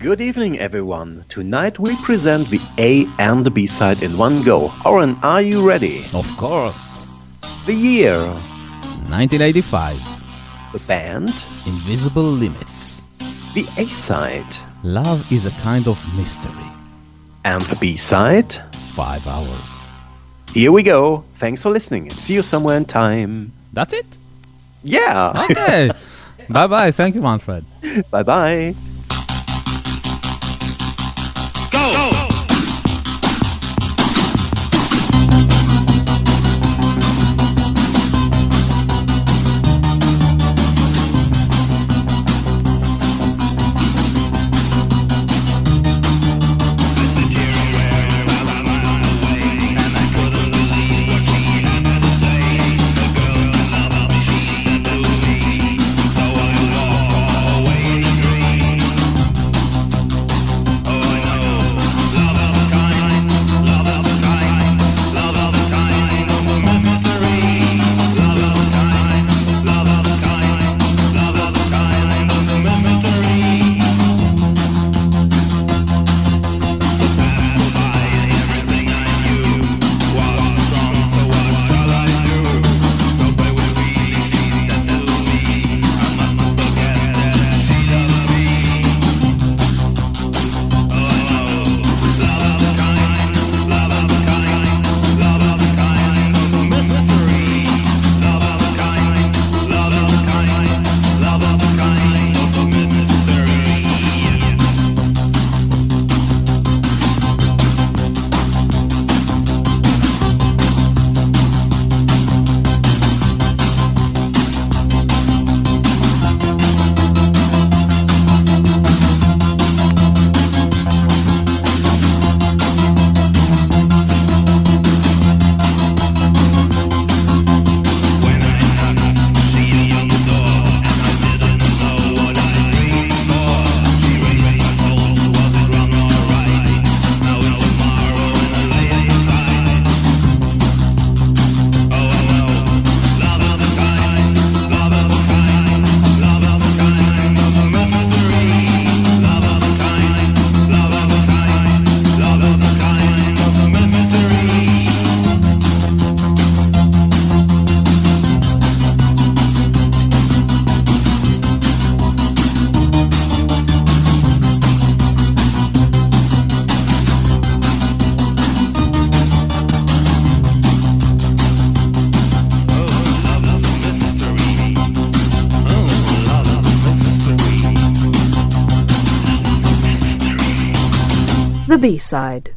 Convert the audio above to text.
Good evening, everyone. Tonight we present the A and the B side in one go. Oren, are you ready? Of course. The year, 1985. the band, Invisible Limits. the A side, Love is a kind of mystery. and the B side. Five hours. Here we go. Thanks for listening. See you somewhere in time. That's it? Yeah. Okay. bye bye. Thank you, Manfred. bye bye. The B side.